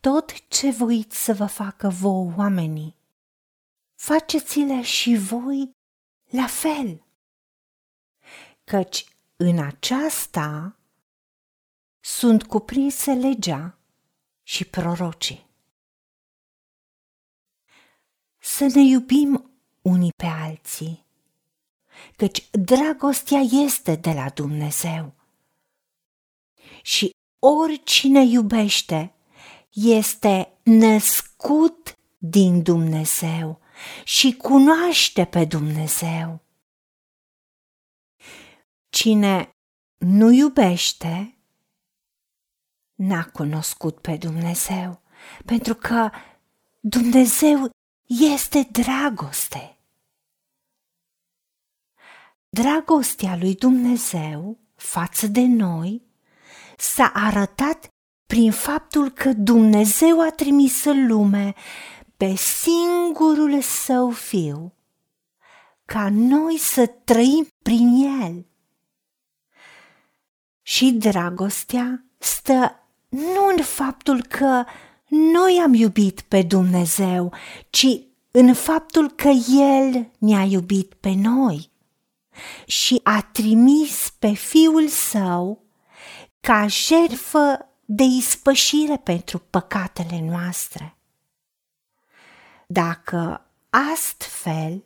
tot ce voiți să vă facă vouă oamenii, faceți-le și voi la fel. Căci în aceasta sunt cuprinse legea și prorocii. Să ne iubim unii pe alții, căci dragostea este de la Dumnezeu. Și oricine iubește este născut din Dumnezeu și cunoaște pe Dumnezeu. Cine nu iubește, n-a cunoscut pe Dumnezeu, pentru că Dumnezeu este dragoste. Dragostea lui Dumnezeu față de noi s-a arătat prin faptul că Dumnezeu a trimis în lume pe singurul său fiu, ca noi să trăim prin el. Și dragostea stă nu în faptul că noi am iubit pe Dumnezeu, ci în faptul că El ne-a iubit pe noi și a trimis pe Fiul Său ca jertfă de ispășire pentru păcatele noastre. Dacă astfel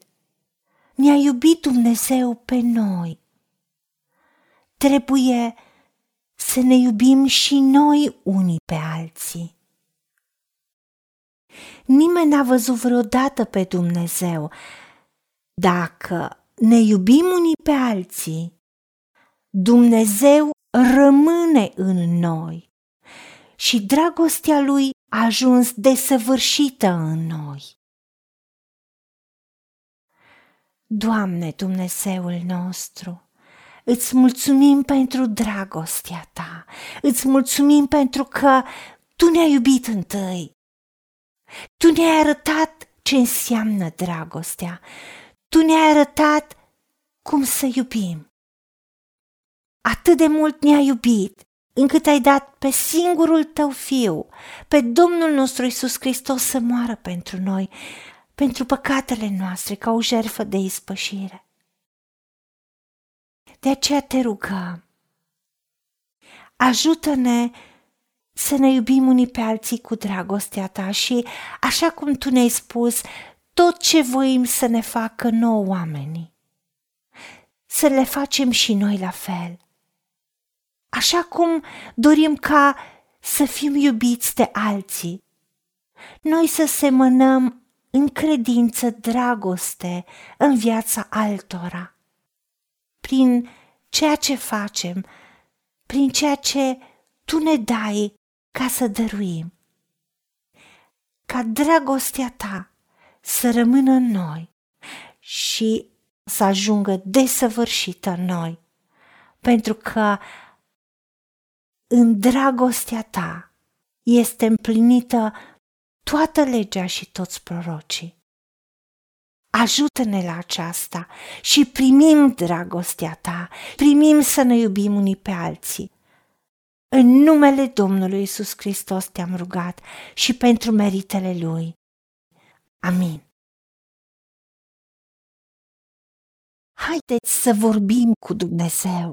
ne-a iubit Dumnezeu pe noi, trebuie să ne iubim și noi unii pe alții. Nimeni n-a văzut vreodată pe Dumnezeu. Dacă ne iubim unii pe alții, Dumnezeu rămâne în noi și dragostea lui a ajuns desăvârșită în noi. Doamne Dumnezeul nostru, îți mulțumim pentru dragostea ta, îți mulțumim pentru că tu ne-ai iubit întâi. Tu ne-ai arătat ce înseamnă dragostea, tu ne-ai arătat cum să iubim. Atât de mult ne-ai iubit, încât ai dat pe singurul tău fiu, pe Domnul nostru Isus Hristos să moară pentru noi, pentru păcatele noastre, ca o jertfă de ispășire. De aceea te rugăm, ajută-ne să ne iubim unii pe alții cu dragostea ta și, așa cum tu ne-ai spus, tot ce voim să ne facă nouă oamenii, să le facem și noi la fel. Așa cum dorim ca să fim iubiți de alții, noi să semănăm în credință dragoste în viața altora. Prin ceea ce facem, prin ceea ce tu ne dai ca să dăruim. Ca dragostea ta să rămână în noi și să ajungă desăvârșită în noi, pentru că în dragostea ta este împlinită toată legea și toți prorocii. Ajută-ne la aceasta și primim dragostea ta, primim să ne iubim unii pe alții. În numele Domnului Isus Hristos te-am rugat și pentru meritele Lui. Amin. Haideți să vorbim cu Dumnezeu,